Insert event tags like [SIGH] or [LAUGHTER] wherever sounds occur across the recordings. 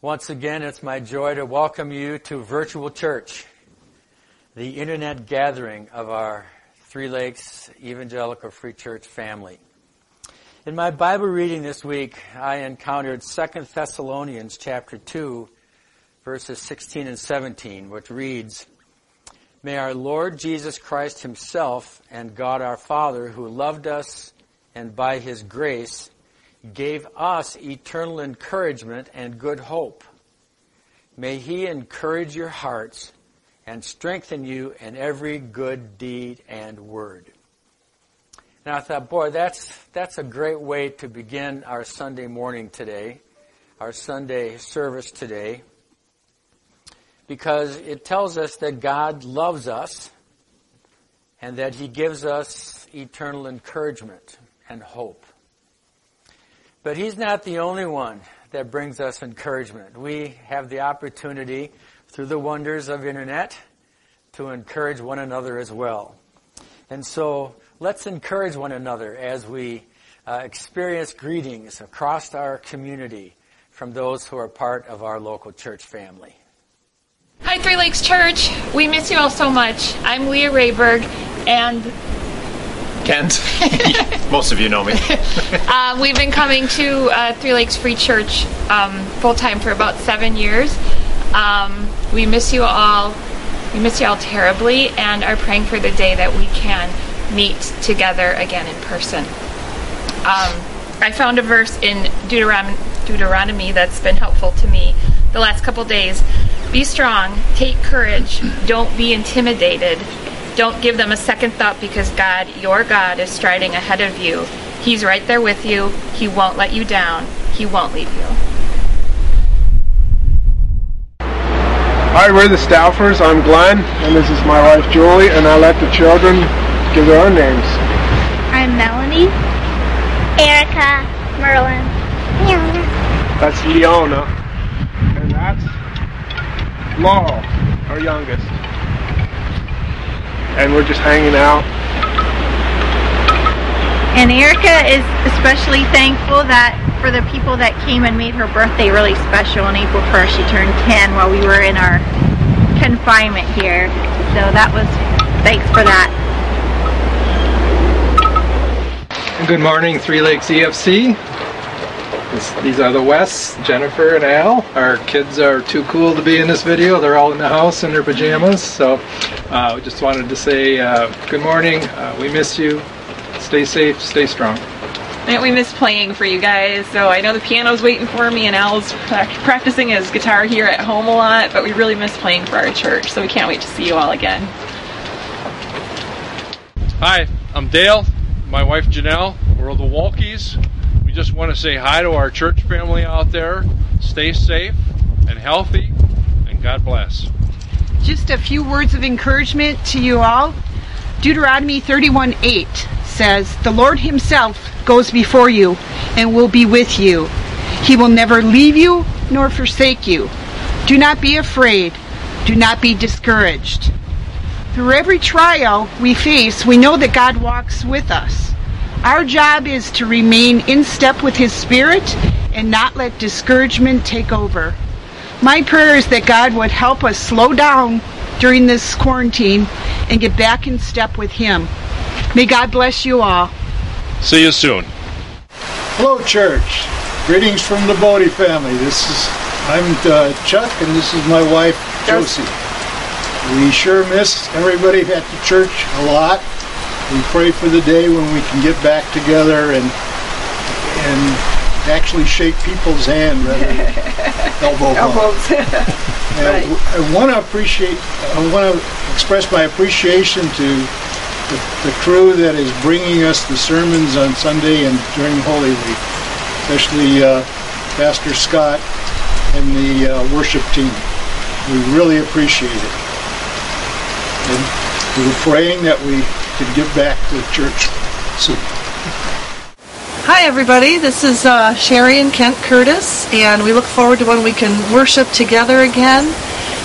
Once again, it's my joy to welcome you to Virtual Church, the internet gathering of our Three Lakes Evangelical Free Church family. In my Bible reading this week, I encountered 2 Thessalonians chapter 2, verses 16 and 17, which reads, May our Lord Jesus Christ himself and God our Father, who loved us and by his grace gave us eternal encouragement and good hope. May He encourage your hearts and strengthen you in every good deed and word. And I thought, boy, that's, that's a great way to begin our Sunday morning today, our Sunday service today, because it tells us that God loves us and that He gives us eternal encouragement and hope. But he's not the only one that brings us encouragement. We have the opportunity through the wonders of internet to encourage one another as well. And so let's encourage one another as we uh, experience greetings across our community from those who are part of our local church family. Hi, Three Lakes Church. We miss you all so much. I'm Leah Rayberg, and Kent. [LAUGHS] Most of you know me. [LAUGHS] uh, we've been coming to uh, Three Lakes Free Church um, full time for about seven years. Um, we miss you all. We miss you all terribly, and are praying for the day that we can meet together again in person. Um, I found a verse in Deuteronomy, Deuteronomy that's been helpful to me the last couple days. Be strong, take courage, don't be intimidated. Don't give them a second thought because God, your God, is striding ahead of you. He's right there with you. He won't let you down. He won't leave you. Hi, we're the Staufers. I'm Glenn, and this is my wife Julie, and I let the children give their own names. I'm Melanie. Erica. Merlin. Leona. That's Leona. And that's Laurel, our youngest and we're just hanging out. And Erica is especially thankful that for the people that came and made her birthday really special on April 1st. She turned 10 while we were in our confinement here. So that was, thanks for that. Good morning, Three Lakes EFC. This, these are the Wests, Jennifer and Al. Our kids are too cool to be in this video. They're all in the house in their pajamas. So uh, just wanted to say uh, good morning. Uh, we miss you. Stay safe, stay strong. And we miss playing for you guys. So I know the piano's waiting for me, and Al's practicing his guitar here at home a lot, but we really miss playing for our church. So we can't wait to see you all again. Hi, I'm Dale. My wife Janelle. We're the Walkies just want to say hi to our church family out there. Stay safe and healthy, and God bless. Just a few words of encouragement to you all. Deuteronomy 31 8 says, The Lord Himself goes before you and will be with you. He will never leave you nor forsake you. Do not be afraid. Do not be discouraged. Through every trial we face, we know that God walks with us. Our job is to remain in step with His Spirit and not let discouragement take over. My prayer is that God would help us slow down during this quarantine and get back in step with Him. May God bless you all. See you soon. Hello, church. Greetings from the Bodie family. This is I'm uh, Chuck, and this is my wife Josie. We sure miss everybody at the church a lot. We pray for the day when we can get back together and and actually shake people's hand rather than [LAUGHS] elbow Elbows. [LAUGHS] right. I want to appreciate. I want to express my appreciation to the, the, crew that is bringing us the sermons on Sunday and during Holy Week, especially uh, Pastor Scott and the uh, worship team. We really appreciate it. And we were praying that we can get back to church soon. Hi, everybody. This is uh, Sherry and Kent Curtis, and we look forward to when we can worship together again.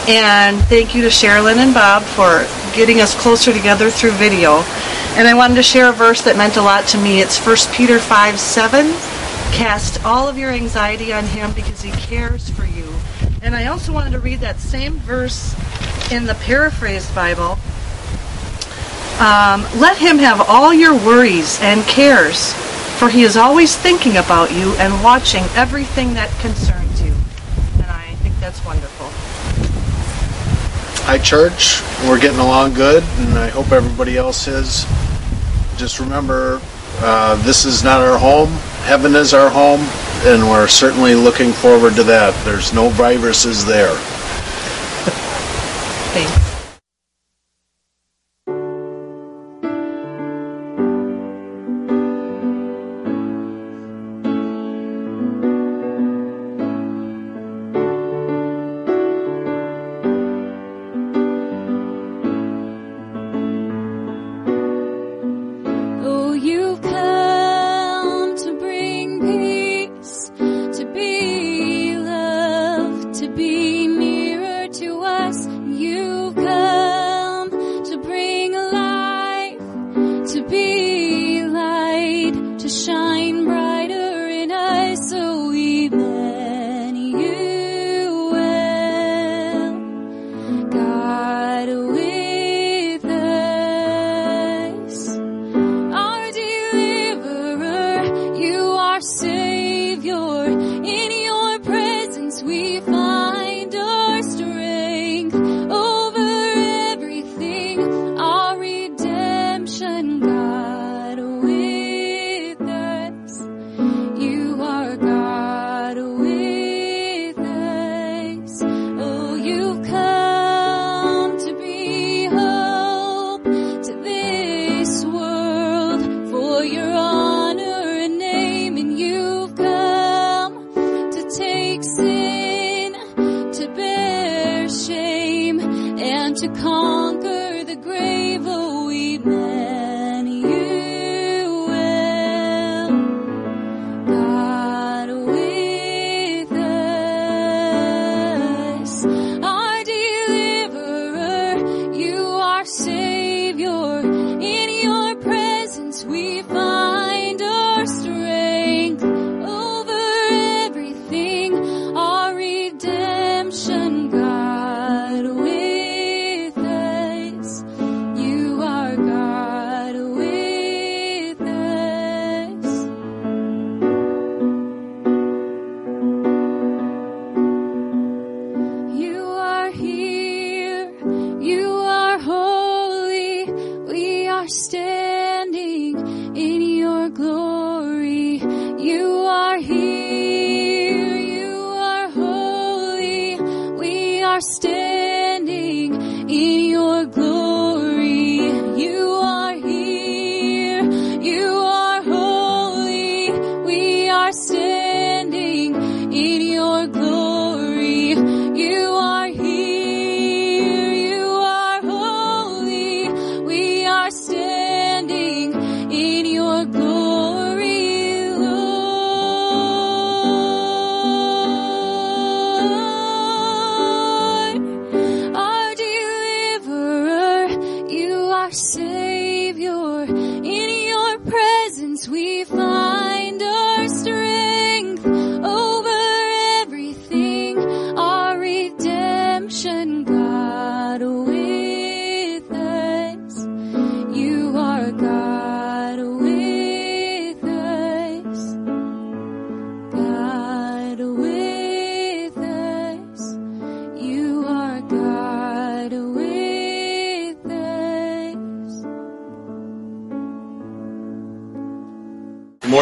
And thank you to Sherilyn and Bob for getting us closer together through video. And I wanted to share a verse that meant a lot to me. It's 1 Peter 5 7. Cast all of your anxiety on Him because He cares for you. And I also wanted to read that same verse in the paraphrased Bible. Um, Let Him have all your worries and cares, for He is always thinking about you and watching everything that concerns you. And I think that's wonderful. Hi, church. We're getting along good, and I hope everybody else is. Just remember, uh, this is not our home. Heaven is our home, and we're certainly looking forward to that. There's no viruses there. [LAUGHS] Thanks.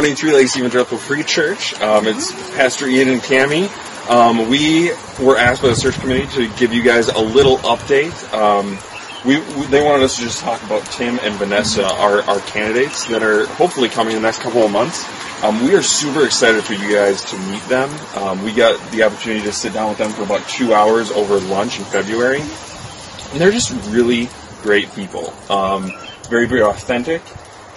Morning, Three Lakes Evangelical Free Church. Um, it's Pastor Ian and Cami. Um, we were asked by the search committee to give you guys a little update. Um, we, we, they wanted us to just talk about Tim and Vanessa, our, our candidates that are hopefully coming in the next couple of months. Um, we are super excited for you guys to meet them. Um, we got the opportunity to sit down with them for about two hours over lunch in February, and they're just really great people. Um, very, very authentic.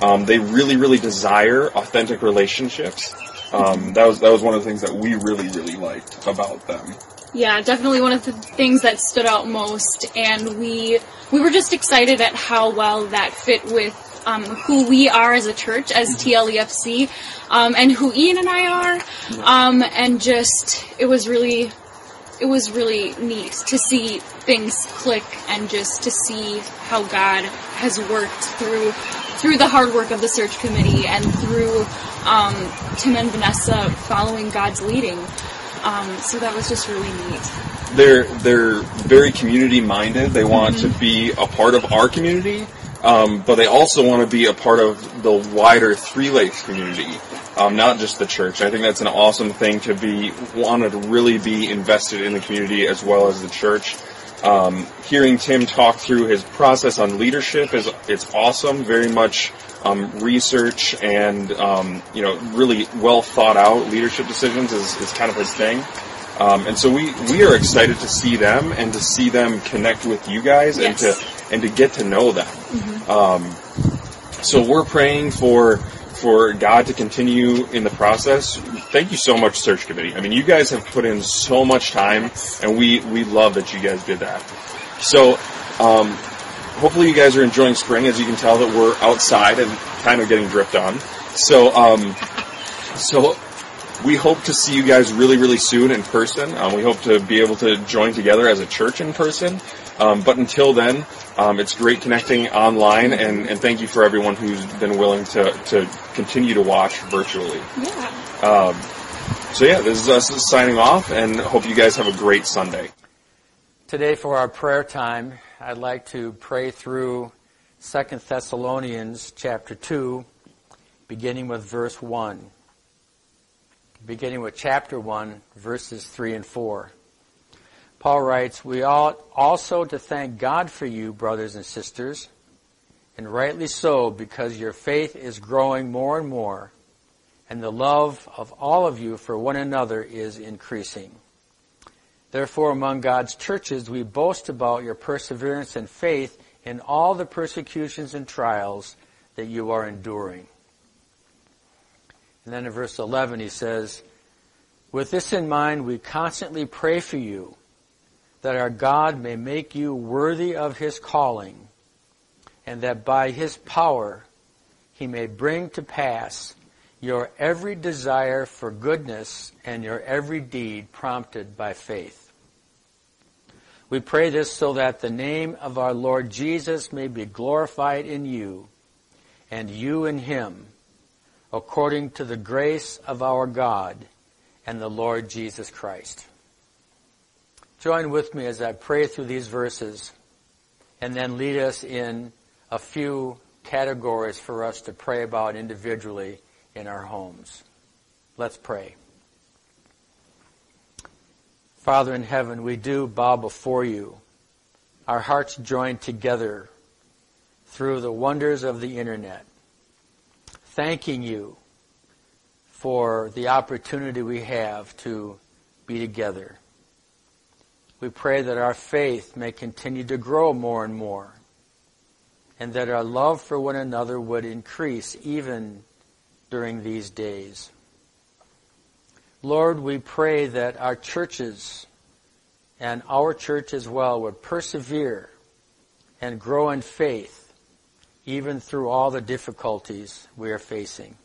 Um, they really, really desire authentic relationships. Um, that was that was one of the things that we really, really liked about them. Yeah, definitely one of the things that stood out most, and we we were just excited at how well that fit with um, who we are as a church, as TLEFC, um, and who Ian and I are. Um, and just, it was really, it was really neat to see things click and just to see how God has worked through through the hard work of the search committee and through um, Tim and Vanessa following God's leading. Um, so that was just really neat. they're they're very community minded. They want to be a part of our community, um, but they also want to be a part of the wider Three Lakes community, um, not just the church. I think that's an awesome thing to be want to really be invested in the community as well as the church. Um, hearing Tim talk through his process on leadership is it's awesome. Very much um, research and um, you know really well thought out leadership decisions is, is kind of his thing. Um, and so we, we are excited to see them and to see them connect with you guys and to and to get to know them. Um, so we're praying for for God to continue in the process. Thank you so much, search committee. I mean, you guys have put in so much time, and we we love that you guys did that. So. Um, hopefully you guys are enjoying spring as you can tell that we're outside and kind of getting dripped on so um, so we hope to see you guys really, really soon in person. Um, we hope to be able to join together as a church in person. Um, but until then, um, it's great connecting online, and, and thank you for everyone who's been willing to, to continue to watch virtually. Yeah. Um, so yeah, this is us signing off, and hope you guys have a great Sunday. Today for our prayer time, I'd like to pray through 2 Thessalonians chapter 2, beginning with verse 1. Beginning with chapter 1, verses 3 and 4. Paul writes, We ought also to thank God for you, brothers and sisters, and rightly so, because your faith is growing more and more, and the love of all of you for one another is increasing. Therefore, among God's churches, we boast about your perseverance and faith in all the persecutions and trials that you are enduring. And then in verse 11 he says, With this in mind, we constantly pray for you, that our God may make you worthy of his calling, and that by his power he may bring to pass your every desire for goodness and your every deed prompted by faith. We pray this so that the name of our Lord Jesus may be glorified in you, and you in him, according to the grace of our God and the Lord Jesus Christ. Join with me as I pray through these verses and then lead us in a few categories for us to pray about individually in our homes. Let's pray. Father in heaven, we do bow before you, our hearts joined together through the wonders of the internet, thanking you for the opportunity we have to be together. We pray that our faith may continue to grow more and more, and that our love for one another would increase even during these days. Lord, we pray that our churches and our church as well would persevere and grow in faith even through all the difficulties we are facing.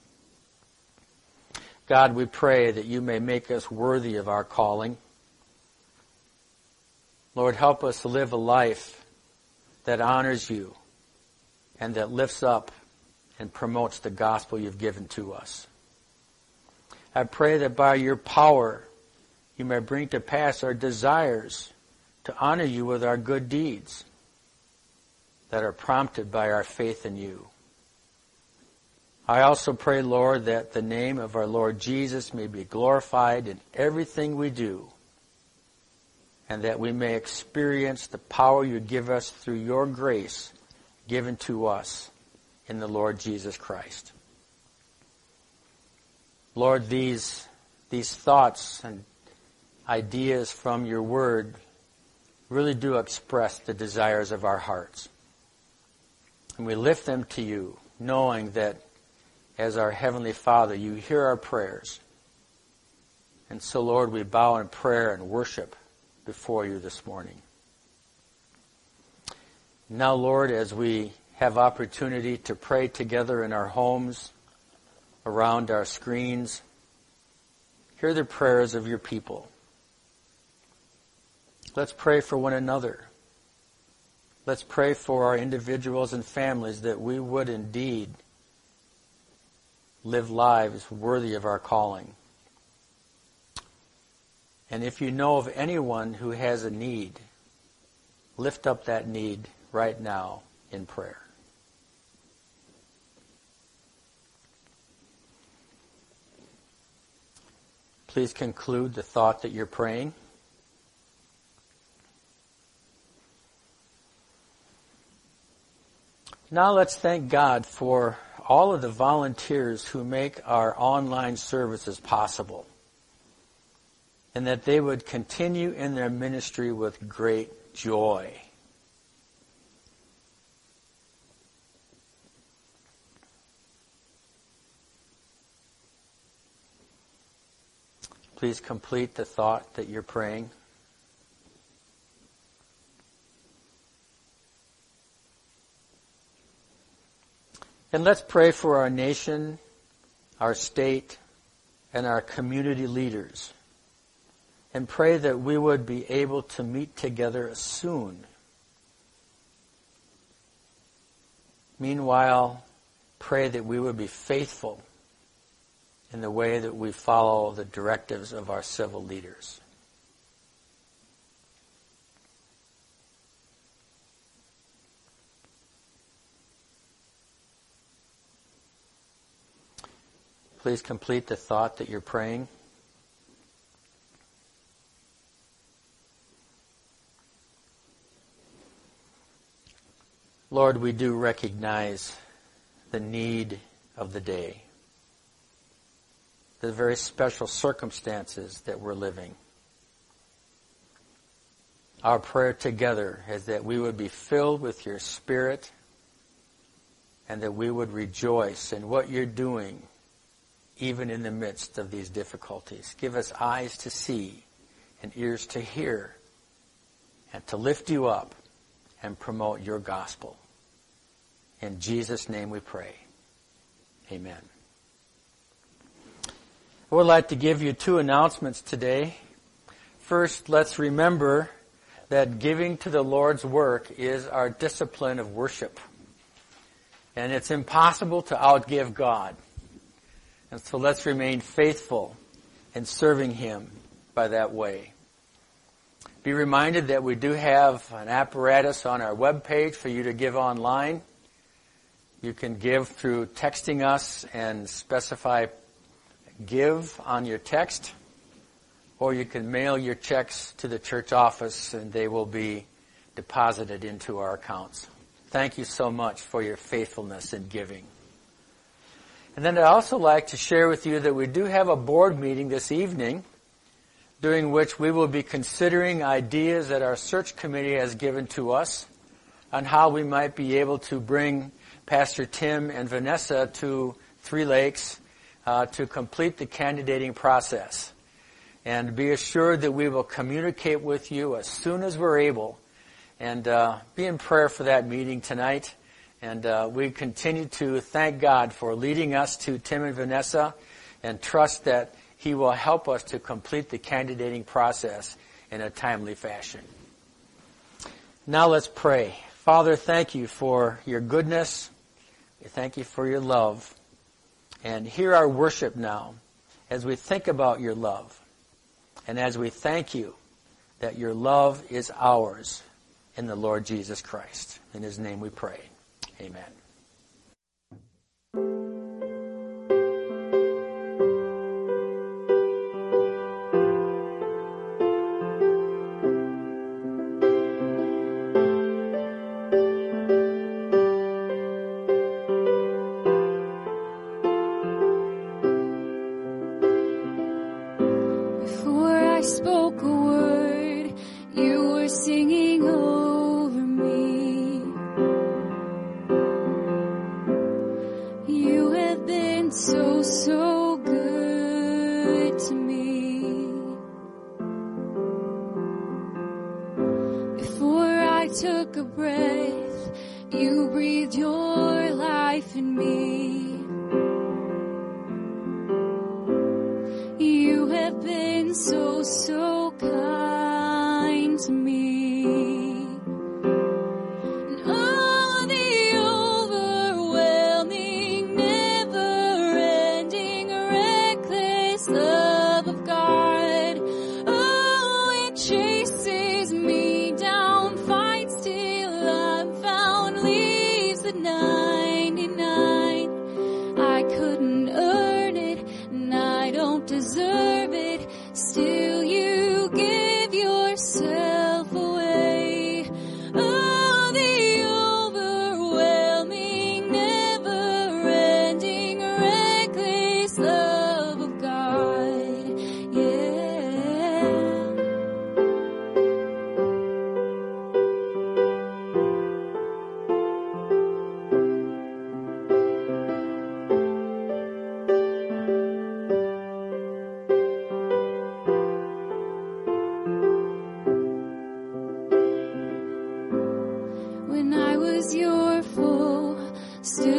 God, we pray that you may make us worthy of our calling. Lord, help us to live a life that honors you and that lifts up and promotes the gospel you've given to us. I pray that by your power you may bring to pass our desires to honor you with our good deeds that are prompted by our faith in you. I also pray, Lord, that the name of our Lord Jesus may be glorified in everything we do and that we may experience the power you give us through your grace given to us in the Lord Jesus Christ. Lord, these, these thoughts and ideas from your word really do express the desires of our hearts. And we lift them to you, knowing that as our Heavenly Father, you hear our prayers. And so, Lord, we bow in prayer and worship before you this morning. Now, Lord, as we have opportunity to pray together in our homes, around our screens. Hear the prayers of your people. Let's pray for one another. Let's pray for our individuals and families that we would indeed live lives worthy of our calling. And if you know of anyone who has a need, lift up that need right now in prayer. Please conclude the thought that you're praying. Now let's thank God for all of the volunteers who make our online services possible and that they would continue in their ministry with great joy. Please complete the thought that you're praying. And let's pray for our nation, our state, and our community leaders. And pray that we would be able to meet together soon. Meanwhile, pray that we would be faithful in the way that we follow the directives of our civil leaders. Please complete the thought that you're praying. Lord, we do recognize the need of the day, the very special circumstances that we're living. Our prayer together is that we would be filled with your Spirit and that we would rejoice in what you're doing even in the midst of these difficulties. Give us eyes to see and ears to hear and to lift you up and promote your gospel. In Jesus' name we pray. Amen. I would like to give you two announcements today. First, let's remember that giving to the Lord's work is our discipline of worship. And it's impossible to outgive God. And so let's remain faithful in serving Him by that way. Be reminded that we do have an apparatus on our web page for you to give online. You can give through texting us and specify give on your text, or you can mail your checks to the church office and they will be deposited into our accounts. Thank you so much for your faithfulness in giving. And then I'd also like to share with you that we do have a board meeting this evening during which we will be considering ideas that our search committee has given to us on how we might be able to bring Pastor Tim and Vanessa to Three Lakes uh, to complete the candidating process. And be assured that we will communicate with you as soon as we're able. And uh, be in prayer for that meeting tonight. And uh, we continue to thank God for leading us to Tim and Vanessa and trust that He will help us to complete the candidating process in a timely fashion. Now let's pray. Father, thank you for your goodness. Thank you for your love. And hear our worship now as we think about your love. And as we thank you that your love is ours in the Lord Jesus Christ. In his name we pray. Amen. still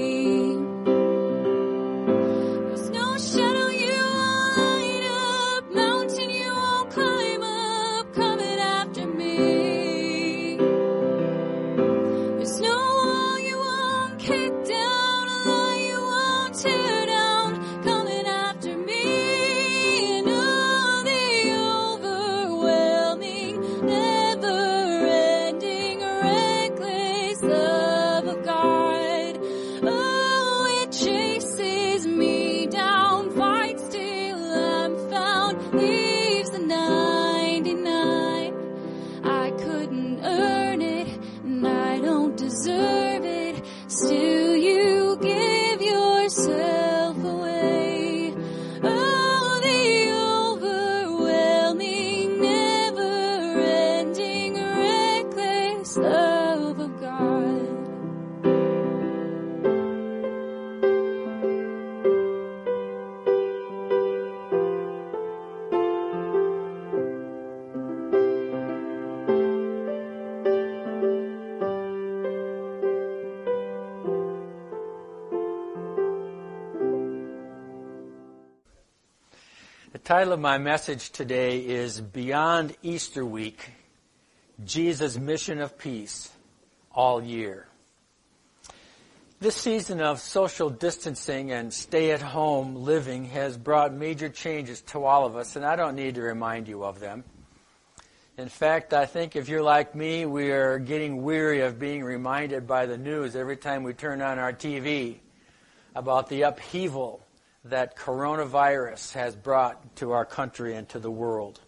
title of my message today is Beyond Easter Week, Jesus' Mission of Peace All Year. This season of social distancing and stay-at-home living has brought major changes to all of us, and I don't need to remind you of them. In fact, I think if you're like me, we are getting weary of being reminded by the news every time we turn on our TV about the upheaval that coronavirus has brought to our country and to the world.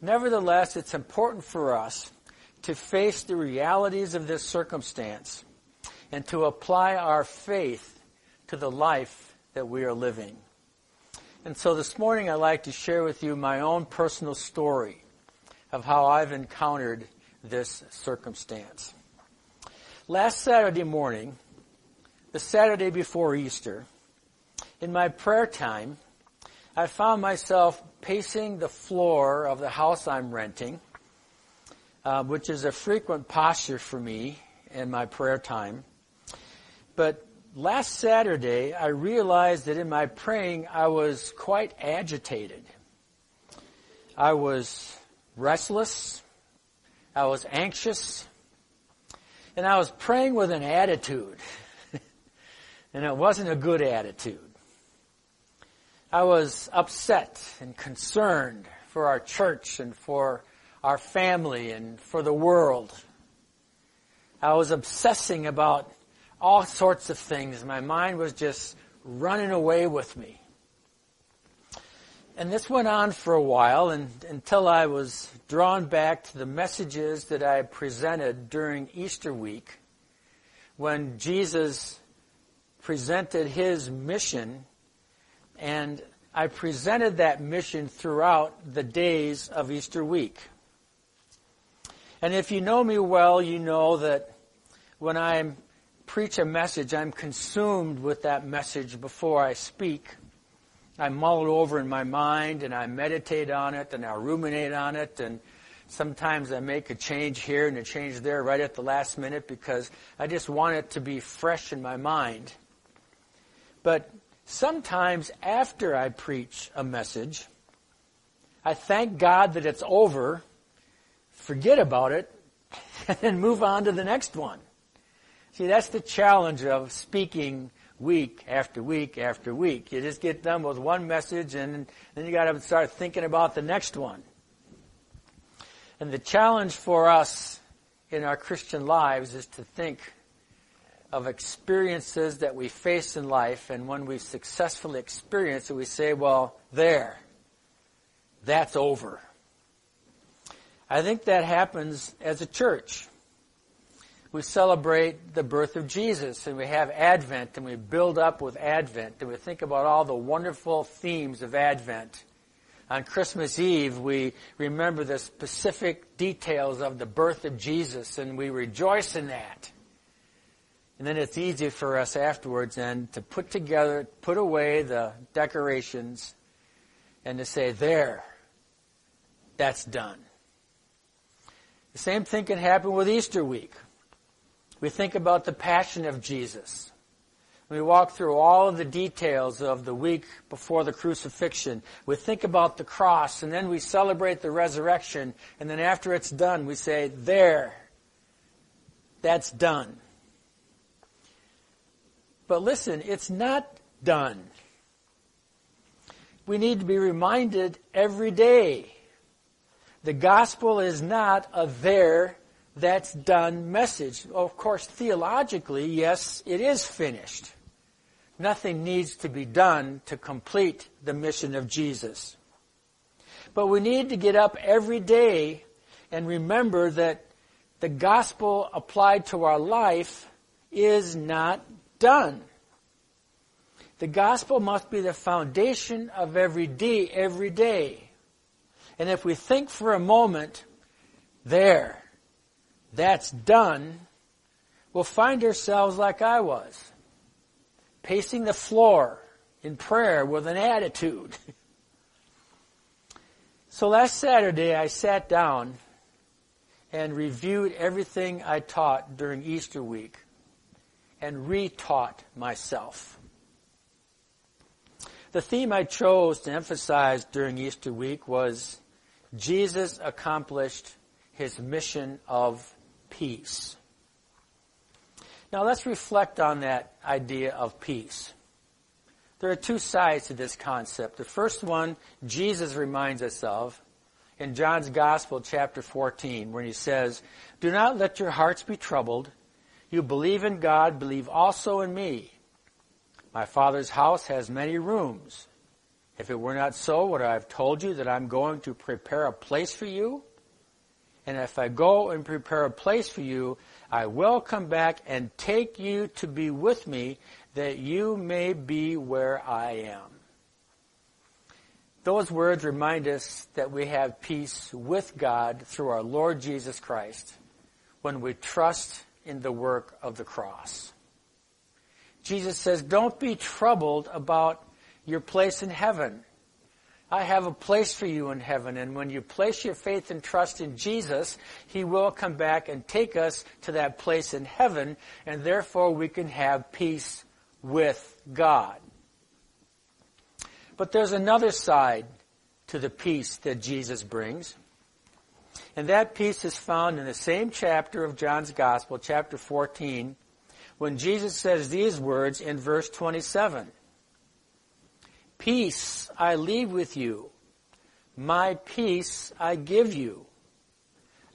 Nevertheless, it's important for us to face the realities of this circumstance and to apply our faith to the life that we are living. And so this morning I'd like to share with you my own personal story of how I've encountered this circumstance. Last Saturday morning, the Saturday before Easter, in my prayer time, I found myself pacing the floor of the house I'm renting, uh, which is a frequent posture for me in my prayer time. But last Saturday, I realized that in my praying, I was quite agitated. I was restless. I was anxious. And I was praying with an attitude. [LAUGHS] and it wasn't a good attitude. I was upset and concerned for our church and for our family and for the world. I was obsessing about all sorts of things. My mind was just running away with me. And this went on for a while and, until I was drawn back to the messages that I presented during Easter week when Jesus presented his mission and I presented that mission throughout the days of Easter week. And if you know me well, you know that when I preach a message, I'm consumed with that message before I speak. I mull it over in my mind and I meditate on it and I ruminate on it and sometimes I make a change here and a change there right at the last minute because I just want it to be fresh in my mind. But sometimes after I preach a message, I thank God that it's over, forget about it, [LAUGHS] and then move on to the next one. See, that's the challenge of speaking week after week after week. You just get done with one message and then you got to start thinking about the next one. And the challenge for us in our Christian lives is to think of experiences that we face in life and when we've successfully experienced it, we say, well, there, that's over. I think that happens as a church we celebrate the birth of Jesus and we have Advent and we build up with Advent and we think about all the wonderful themes of Advent. On Christmas Eve, we remember the specific details of the birth of Jesus and we rejoice in that. And then it's easy for us afterwards then to put together, put away the decorations and to say, there, that's done. The same thing can happen with Easter week. We think about the passion of Jesus. We walk through all of the details of the week before the crucifixion. We think about the cross and then we celebrate the resurrection. And then after it's done, we say, there, that's done. But listen, it's not done. We need to be reminded every day. The gospel is not a there, that's done message. Of course, theologically, yes, it is finished. Nothing needs to be done to complete the mission of Jesus. But we need to get up every day and remember that the gospel applied to our life is not done. The gospel must be the foundation of every day, every day. And if we think for a moment, there, that's done, we'll find ourselves like I was, pacing the floor in prayer with an attitude. [LAUGHS] so last Saturday I sat down and reviewed everything I taught during Easter week and retaught myself. The theme I chose to emphasize during Easter week was Jesus accomplished his mission of peace. Now let's reflect on that idea of peace. There are two sides to this concept. The first one, Jesus reminds us of in John's Gospel, chapter 14, where he says, Do not let your hearts be troubled. You believe in God, believe also in me. My Father's house has many rooms. If it were not so, would I have told you that I'm going to prepare a place for you? And if I go and prepare a place for you, I will come back and take you to be with me, that you may be where I am. Those words remind us that we have peace with God through our Lord Jesus Christ when we trust in the work of the cross. Jesus says, don't be troubled about your place in heaven. I have a place for you in heaven, and when you place your faith and trust in Jesus, He will come back and take us to that place in heaven, and therefore we can have peace with God. But there's another side to the peace that Jesus brings. And that peace is found in the same chapter of John's Gospel, chapter 14, when Jesus says these words in verse 27. Peace I leave with you. My peace I give you.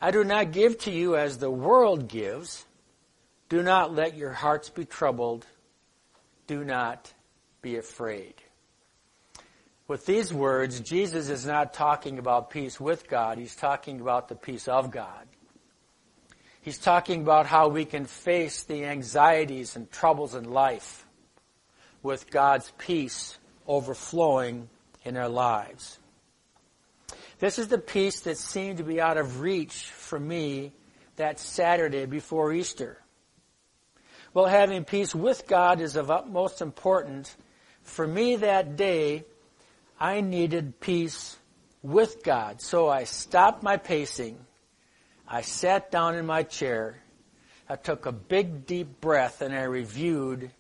I do not give to you as the world gives. Do not let your hearts be troubled. Do not be afraid. With these words, Jesus is not talking about peace with God. He's talking about the peace of God. He's talking about how we can face the anxieties and troubles in life with God's peace overflowing in our lives. This is the peace that seemed to be out of reach for me that Saturday before Easter. Well, having peace with God is of utmost importance. For me that day, I needed peace with God. So I stopped my pacing. I sat down in my chair. I took a big deep breath and I reviewed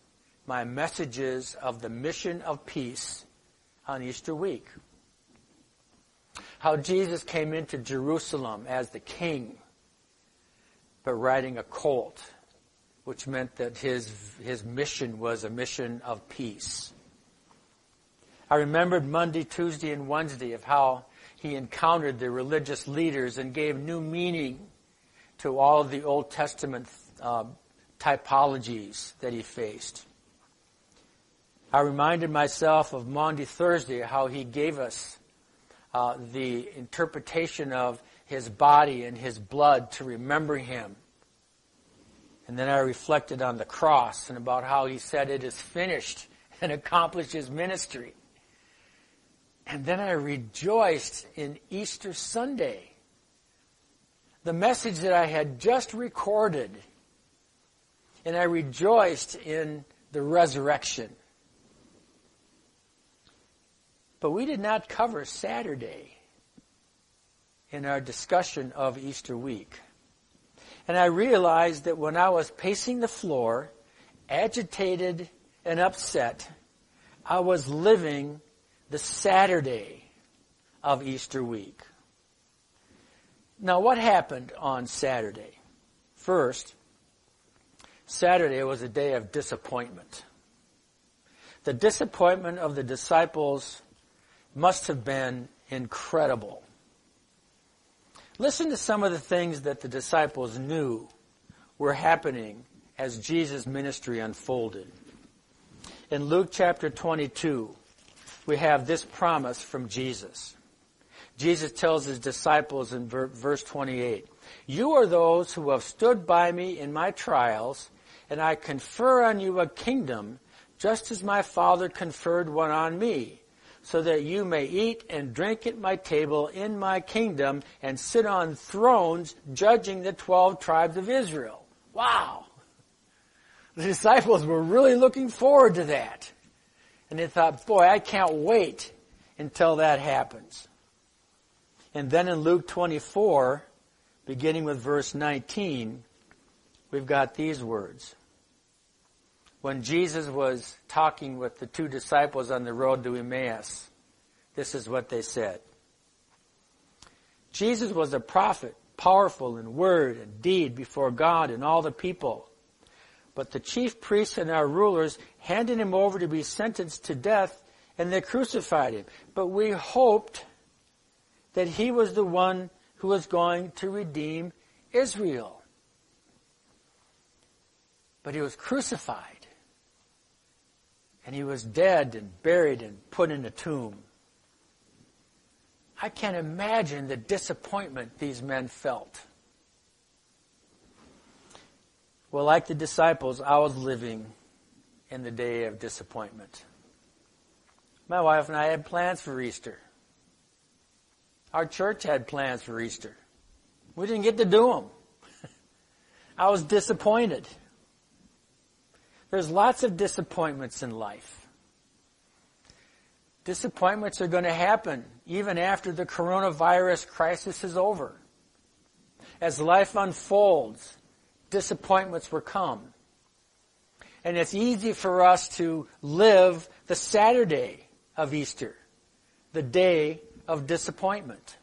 my messages of the mission of peace on Easter week. How Jesus came into Jerusalem as the king, but riding a colt, which meant that his, his mission was a mission of peace. I remembered Monday, Tuesday, and Wednesday of how he encountered the religious leaders and gave new meaning to all of the Old Testament uh, typologies that he faced. I reminded myself of Maundy Thursday, how he gave us uh, the interpretation of his body and his blood to remember him. And then I reflected on the cross and about how he said it is finished [LAUGHS] and accomplished his ministry. And then I rejoiced in Easter Sunday. The message that I had just recorded. And I rejoiced in the resurrection. But we did not cover Saturday in our discussion of Easter week. And I realized that when I was pacing the floor, agitated and upset, I was living the Saturday of Easter week. Now, what happened on Saturday? First, Saturday was a day of disappointment. The disappointment of the disciples must have been incredible. Listen to some of the things that the disciples knew were happening as Jesus' ministry unfolded. In Luke chapter 22, we have this promise from Jesus. Jesus tells his disciples in verse 28, You are those who have stood by me in my trials, and I confer on you a kingdom, just as my Father conferred one on me, so that you may eat and drink at my table in my kingdom and sit on thrones judging the twelve tribes of Israel. Wow! The disciples were really looking forward to that. And they thought, boy, I can't wait until that happens. And then in Luke 24, beginning with verse 19, we've got these words. When Jesus was talking with the two disciples on the road to Emmaus, this is what they said. Jesus was a prophet, powerful in word and deed before God and all the people. But the chief priests and our rulers handed him over to be sentenced to death, and they crucified him. But we hoped that he was the one who was going to redeem Israel. But he was crucified. And he was dead and buried and put in a tomb. I can't imagine the disappointment these men felt. Well, like the disciples, I was living in the day of disappointment. My wife and I had plans for Easter. Our church had plans for Easter. We didn't get to do them. [LAUGHS] I was disappointed. There's lots of disappointments in life. Disappointments are going to happen even after the coronavirus crisis is over. As life unfolds, disappointments were come. And it's easy for us to live the Saturday of Easter, the day of disappointment.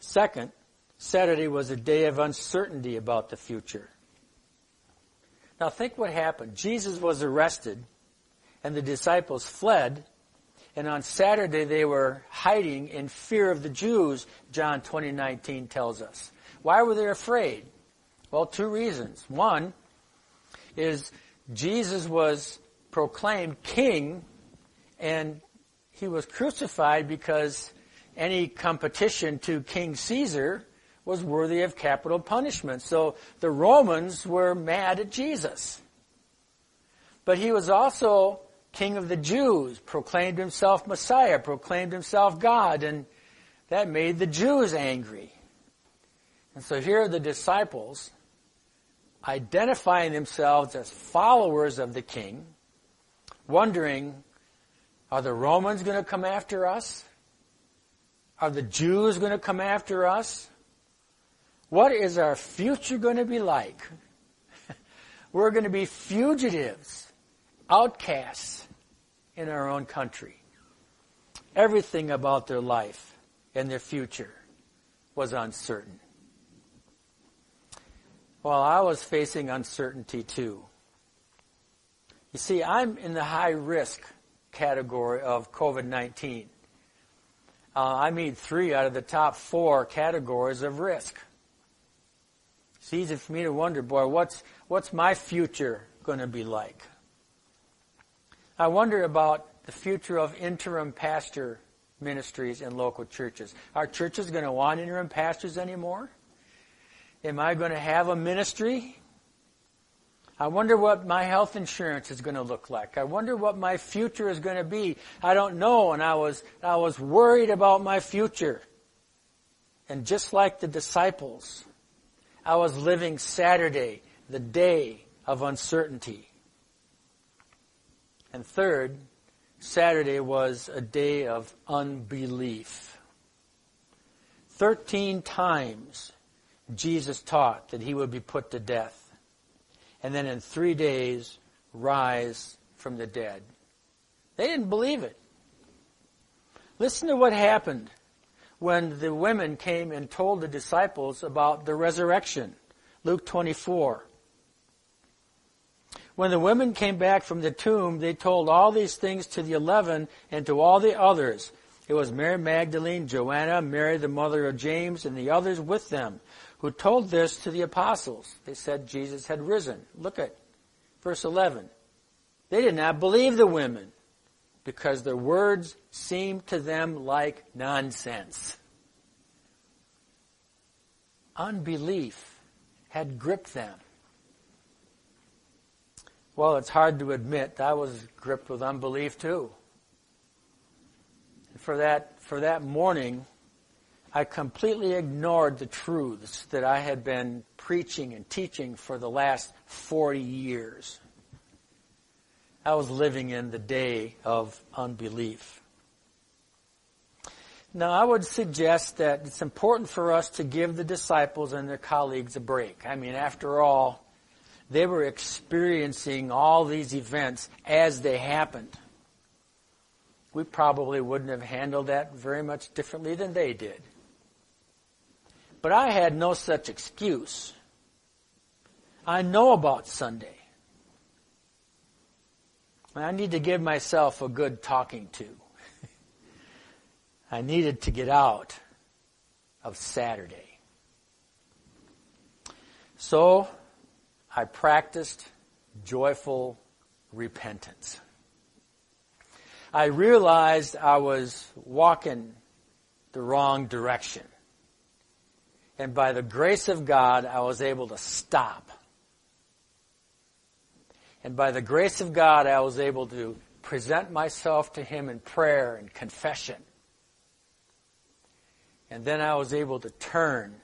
Second, Saturday was a day of uncertainty about the future. Now think what happened. Jesus was arrested and the disciples fled and on Saturday they were hiding in fear of the Jews, John 20:19 tells us. Why were they afraid? Well, two reasons. One is Jesus was proclaimed king and he was crucified because any competition to King Caesar was worthy of capital punishment. So the Romans were mad at Jesus. But he was also king of the Jews, proclaimed himself Messiah, proclaimed himself God, and that made the Jews angry. And so here are the disciples identifying themselves as followers of the king, wondering, are the Romans going to come after us? Are the Jews going to come after us? What is our future going to be like? [LAUGHS] We're going to be fugitives, outcasts in our own country. Everything about their life and their future was uncertain. Well, I was facing uncertainty too. You see, I'm in the high risk category of COVID-19. Uh, I mean three out of the top four categories of risk. It's easy for me to wonder, boy, what's, what's my future going to be like? I wonder about the future of interim pastor ministries in local churches. Are churches going to want interim pastors anymore? Am I going to have a ministry? I wonder what my health insurance is going to look like. I wonder what my future is going to be. I don't know, and I was, I was worried about my future. And just like the disciples, I was living Saturday, the day of uncertainty. And third, Saturday was a day of unbelief. Thirteen times Jesus taught that he would be put to death. And then in three days, rise from the dead. They didn't believe it. Listen to what happened when the women came and told the disciples about the resurrection. Luke 24. When the women came back from the tomb, they told all these things to the eleven and to all the others. It was Mary Magdalene, Joanna, Mary the mother of James, and the others with them who told this to the apostles. They said Jesus had risen. Look at verse 11. They did not believe the women because their words seemed to them like nonsense. Unbelief had gripped them. Well, it's hard to admit I was gripped with unbelief too. For that, for that morning, I completely ignored the truths that I had been preaching and teaching for the last 40 years. I was living in the day of unbelief. Now, I would suggest that it's important for us to give the disciples and their colleagues a break. I mean, after all, they were experiencing all these events as they happened. We probably wouldn't have handled that very much differently than they did. But I had no such excuse. I know about Sunday. I need to give myself a good talking to. [LAUGHS] I needed to get out of Saturday. So I practiced joyful repentance. I realized I was walking the wrong direction. And by the grace of God, I was able to stop. And by the grace of God, I was able to present myself to Him in prayer and confession. And then I was able to turn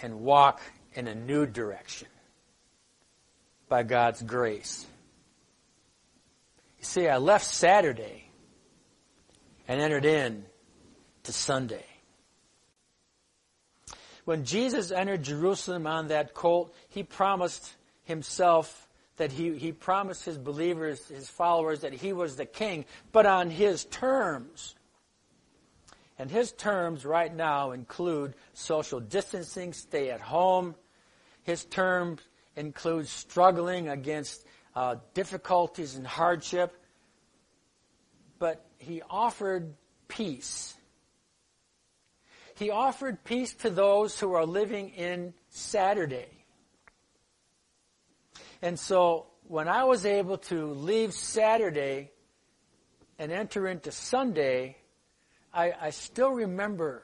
and walk in a new direction by God's grace. You see, I left Saturday and entered in to Sunday. When Jesus entered Jerusalem on that colt, he promised himself that he, he promised his believers, his followers, that he was the king, but on his terms. And his terms right now include social distancing, stay at home. His terms include struggling against uh, difficulties and hardship. But he offered peace. He offered peace to those who are living in Saturday. And so when I was able to leave Saturday and enter into Sunday, I, I still remember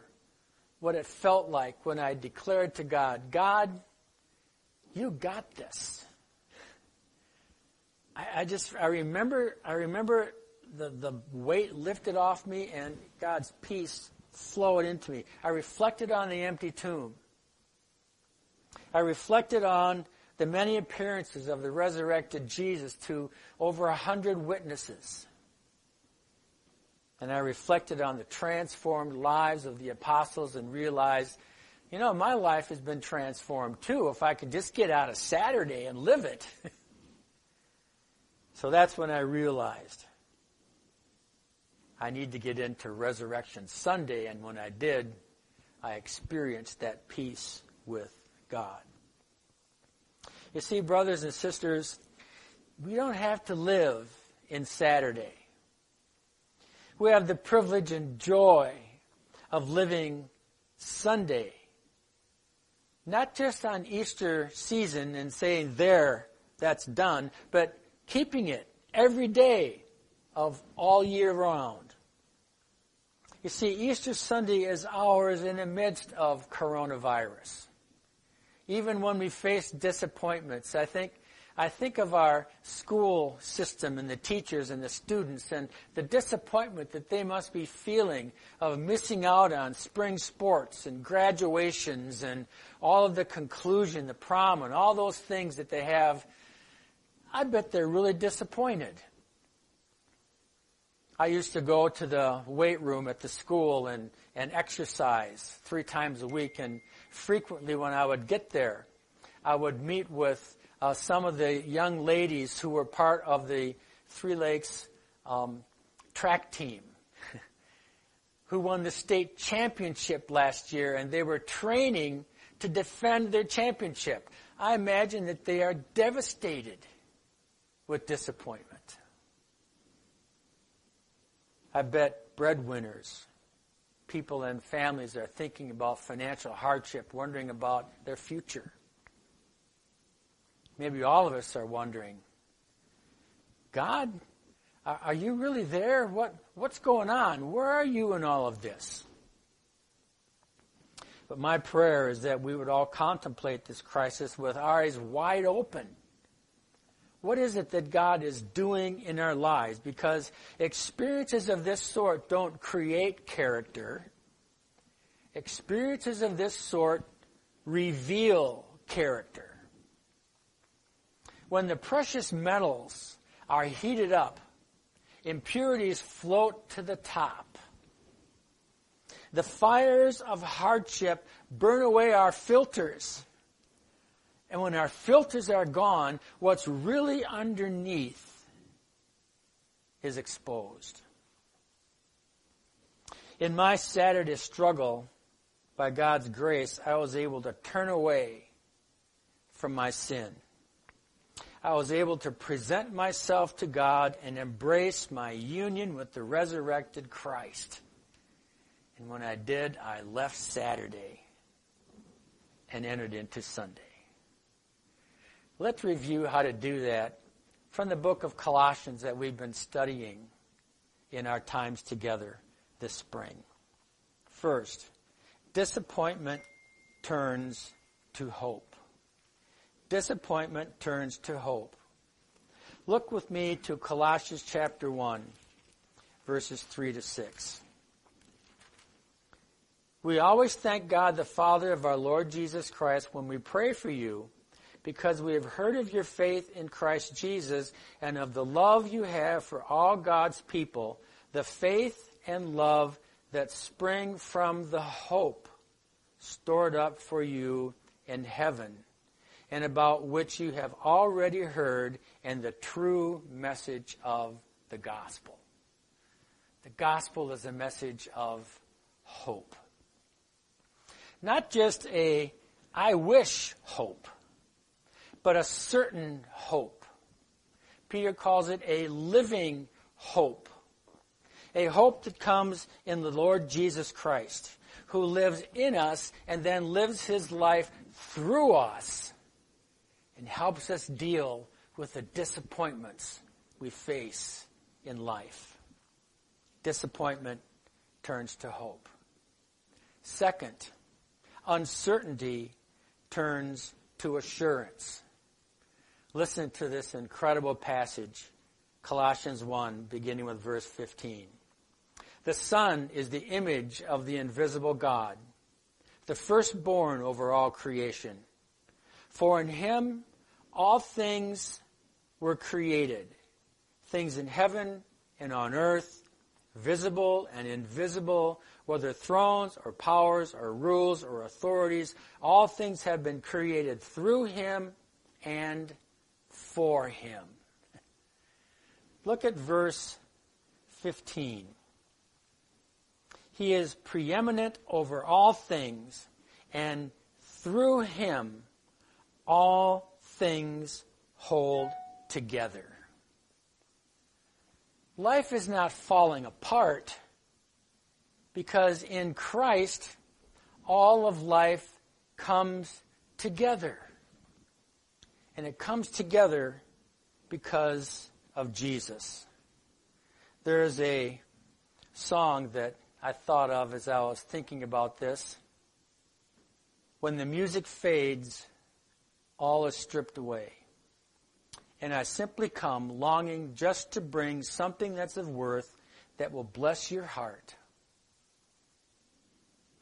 what it felt like when I declared to God, God, you got this. I, I just I remember I remember the, the weight lifted off me and God's peace flowed into me. I reflected on the empty tomb. I reflected on the many appearances of the resurrected Jesus to over a hundred witnesses. And I reflected on the transformed lives of the apostles and realized, you know, my life has been transformed too if I could just get out of Saturday and live it. [LAUGHS] so that's when I realized I need to get into Resurrection Sunday, and when I did, I experienced that peace with God. You see, brothers and sisters, we don't have to live in Saturday. We have the privilege and joy of living Sunday. Not just on Easter season and saying, there, that's done, but keeping it every day of all year round. You see, Easter Sunday is ours in the midst of coronavirus. Even when we face disappointments, I think I think of our school system and the teachers and the students and the disappointment that they must be feeling of missing out on spring sports and graduations and all of the conclusion, the prom, and all those things that they have. I bet they're really disappointed. I used to go to the weight room at the school and, and exercise three times a week, and frequently when I would get there, I would meet with uh, some of the young ladies who were part of the Three Lakes um, track team [LAUGHS] who won the state championship last year, and they were training to defend their championship. I imagine that they are devastated with disappointment. I bet breadwinners, people and families are thinking about financial hardship, wondering about their future. Maybe all of us are wondering, God, are you really there? What, what's going on? Where are you in all of this? But my prayer is that we would all contemplate this crisis with our eyes wide open. What is it that God is doing in our lives? Because experiences of this sort don't create character. Experiences of this sort reveal character when the precious metals are heated up, impurities float to the top. The fires of hardship burn away our filters. And when our filters are gone, what's really underneath is exposed. In my Saturday struggle, by God's grace, I was able to turn away from my sin. I was able to present myself to God and embrace my union with the resurrected Christ. And when I did, I left Saturday and entered into Sunday. Let's review how to do that from the book of Colossians that we've been studying in our times together this spring. First, disappointment turns to hope. Disappointment turns to hope. Look with me to Colossians chapter 1, verses 3 to 6. We always thank God the Father of our Lord Jesus Christ when we pray for you because we have heard of your faith in Christ Jesus and of the love you have for all God's people, the faith and love that spring from the hope stored up for you in heaven and about which you have already heard and the true message of the gospel. The gospel is a message of hope. Not just a I wish hope, but a certain hope. Peter calls it a living hope. A hope that comes in the Lord Jesus Christ, who lives in us and then lives his life through us and helps us deal with the disappointments we face in life. Disappointment turns to hope. Second, uncertainty turns to assurance. Listen to this incredible passage, Colossians 1, beginning with verse 15. The Son is the image of the invisible God, the firstborn over all creation. For in him all things were created, things in heaven and on earth, visible and invisible, whether thrones or powers or rules or authorities, all things have been created through him and for him. Look at verse 15. He is preeminent over all things, and through him all things hold together. Life is not falling apart because in Christ all of life comes together. And it comes together because of Jesus. There is a song that I thought of as I was thinking about this. When the music fades, all is stripped away. And I simply come longing just to bring something that's of worth that will bless your heart.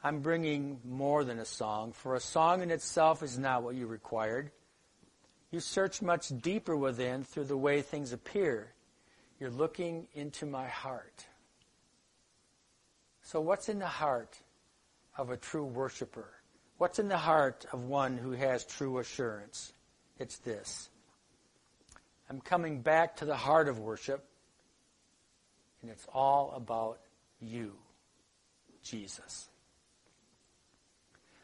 I'm bringing more than a song, for a song in itself is not what you required. You search much deeper within through the way things appear. You're looking into my heart. So what's in the heart of a true worshiper? What's in the heart of one who has true assurance? It's this. I'm coming back to the heart of worship, and it's all about you, Jesus.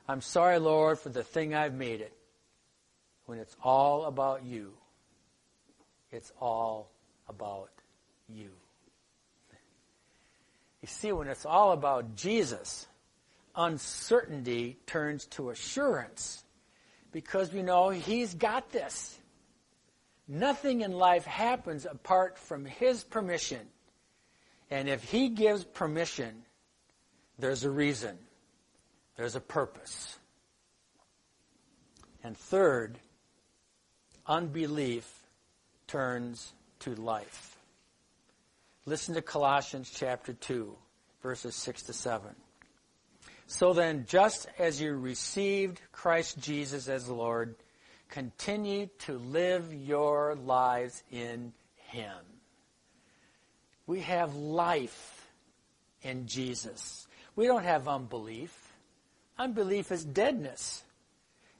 I'm sorry, Lord, for the thing I've made it. When it's all about you, it's all about you. You see, when it's all about Jesus, uncertainty turns to assurance because we know He's got this. Nothing in life happens apart from His permission. And if He gives permission, there's a reason. There's a purpose. And third, unbelief turns to life. Listen to Colossians chapter 2, verses 6 to 7. So then, just as you received Christ Jesus as Lord, continue to live your lives in Him. We have life in Jesus. We don't have unbelief. Unbelief is deadness.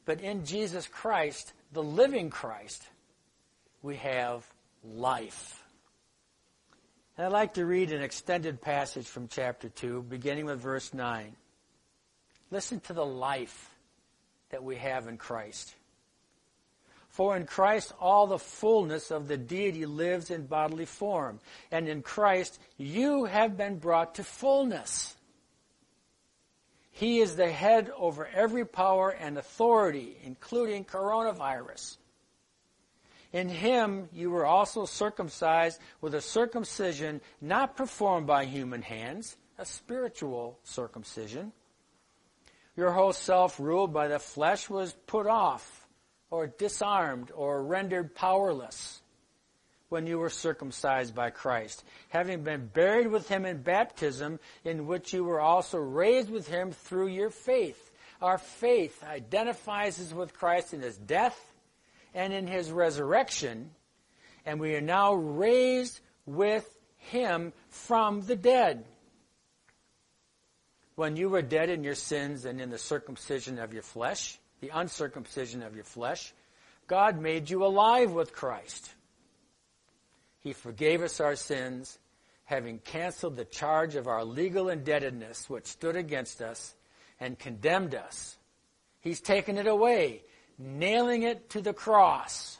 But in Jesus Christ, the living Christ, we have life. And I'd like to read an extended passage from chapter 2, beginning with verse 9. Listen to the life that we have in Christ. For in Christ all the fullness of the deity lives in bodily form, and in Christ you have been brought to fullness. He is the head over every power and authority, including coronavirus. In him you were also circumcised with a circumcision not performed by human hands, a spiritual circumcision. Your whole self ruled by the flesh was put off or disarmed or rendered powerless when you were circumcised by Christ, having been buried with him in baptism, in which you were also raised with him through your faith. Our faith identifies us with Christ in his death and in his resurrection, and we are now raised with him from the dead. When you were dead in your sins and in the circumcision of your flesh, the uncircumcision of your flesh, God made you alive with Christ. He forgave us our sins, having canceled the charge of our legal indebtedness which stood against us and condemned us. He's taken it away, nailing it to the cross.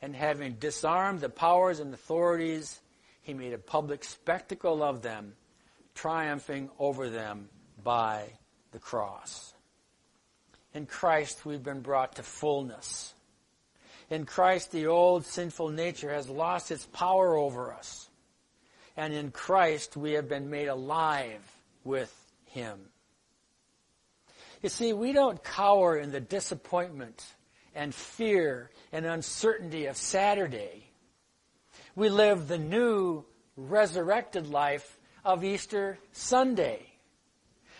And having disarmed the powers and authorities, he made a public spectacle of them, triumphing over them by the cross. In Christ, we've been brought to fullness. In Christ, the old sinful nature has lost its power over us. And in Christ, we have been made alive with Him. You see, we don't cower in the disappointment and fear and uncertainty of Saturday. We live the new resurrected life of Easter Sunday.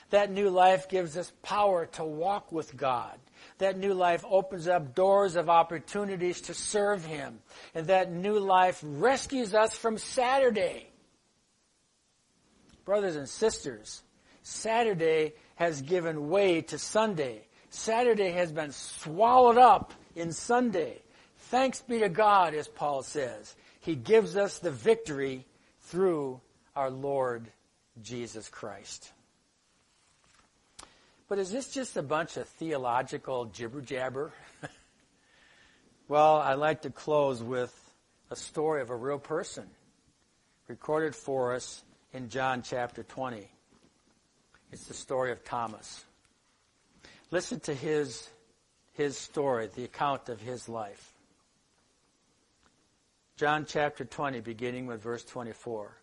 That new life gives us power to walk with God. That new life opens up doors of opportunities to serve Him. And that new life rescues us from Saturday. Brothers and sisters, Saturday has given way to Sunday. Saturday has been swallowed up in Sunday. Thanks be to God, as Paul says. He gives us the victory through our Lord Jesus Christ. But is this just a bunch of theological jibber jabber? [LAUGHS] well, I'd like to close with a story of a real person recorded for us in John chapter 20. It's the story of Thomas. Listen to his, his story, the account of his life. John chapter 20, beginning with verse 24.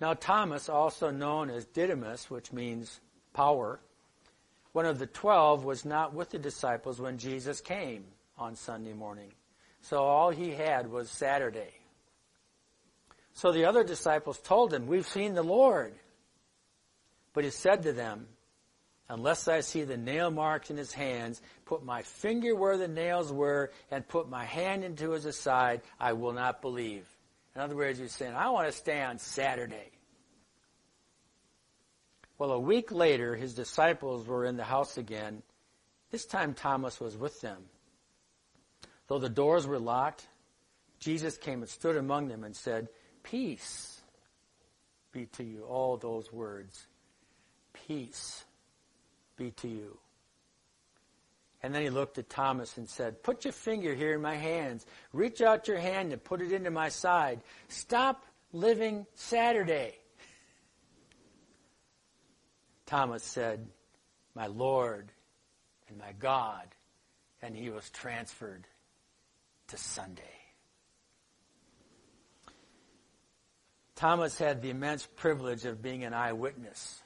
Now Thomas, also known as Didymus, which means power, one of the twelve was not with the disciples when Jesus came on Sunday morning. So all he had was Saturday. So the other disciples told him, We've seen the Lord. But he said to them, Unless I see the nail marks in his hands, put my finger where the nails were, and put my hand into his side, I will not believe. In other words, he's saying, I want to stay on Saturday. Well, a week later, his disciples were in the house again. This time Thomas was with them. Though the doors were locked, Jesus came and stood among them and said, Peace be to you. All those words. Peace be to you. And then he looked at Thomas and said, Put your finger here in my hands. Reach out your hand and put it into my side. Stop living Saturday. Thomas said, My Lord and my God, and he was transferred to Sunday. Thomas had the immense privilege of being an eyewitness.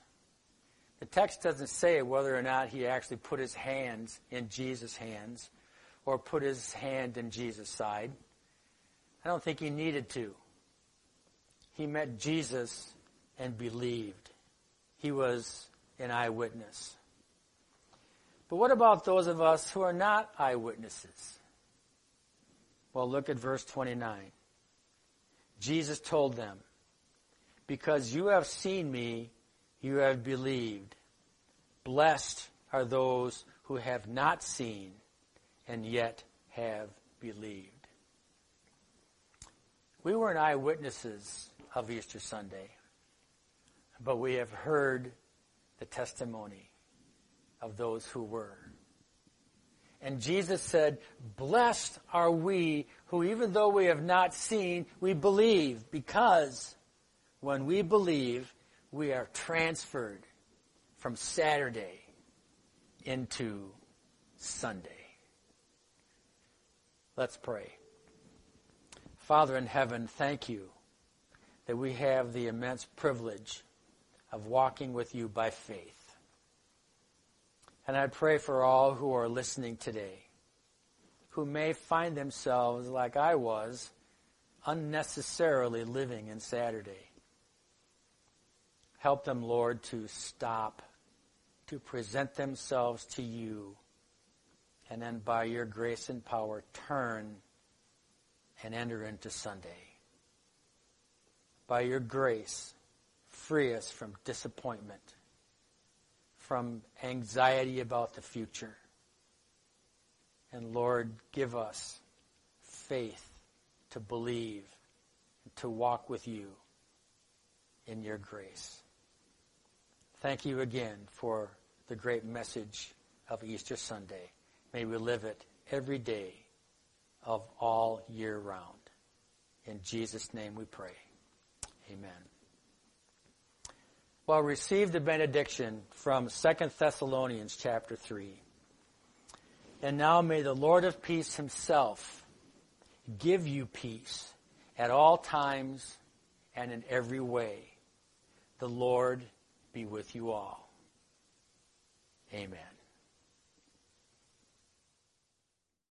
The text doesn't say whether or not he actually put his hands in Jesus' hands or put his hand in Jesus' side. I don't think he needed to. He met Jesus and believed. He was an eyewitness. But what about those of us who are not eyewitnesses? Well, look at verse 29. Jesus told them, Because you have seen me, you have believed. Blessed are those who have not seen and yet have believed. We weren't eyewitnesses of Easter Sunday, but we have heard the testimony of those who were. And Jesus said, Blessed are we who, even though we have not seen, we believe, because when we believe, we are transferred from Saturday into Sunday. Let's pray. Father in heaven, thank you that we have the immense privilege of walking with you by faith. And I pray for all who are listening today, who may find themselves, like I was, unnecessarily living in Saturday. Help them, Lord, to stop, to present themselves to you, and then by your grace and power turn and enter into Sunday. By your grace, free us from disappointment, from anxiety about the future. And Lord, give us faith to believe, to walk with you in your grace. Thank you again for the great message of Easter Sunday. May we live it every day of all year round. In Jesus' name we pray. Amen. Well, receive the benediction from 2 Thessalonians chapter 3. And now may the Lord of peace himself give you peace at all times and in every way. The Lord be with you all. Amen.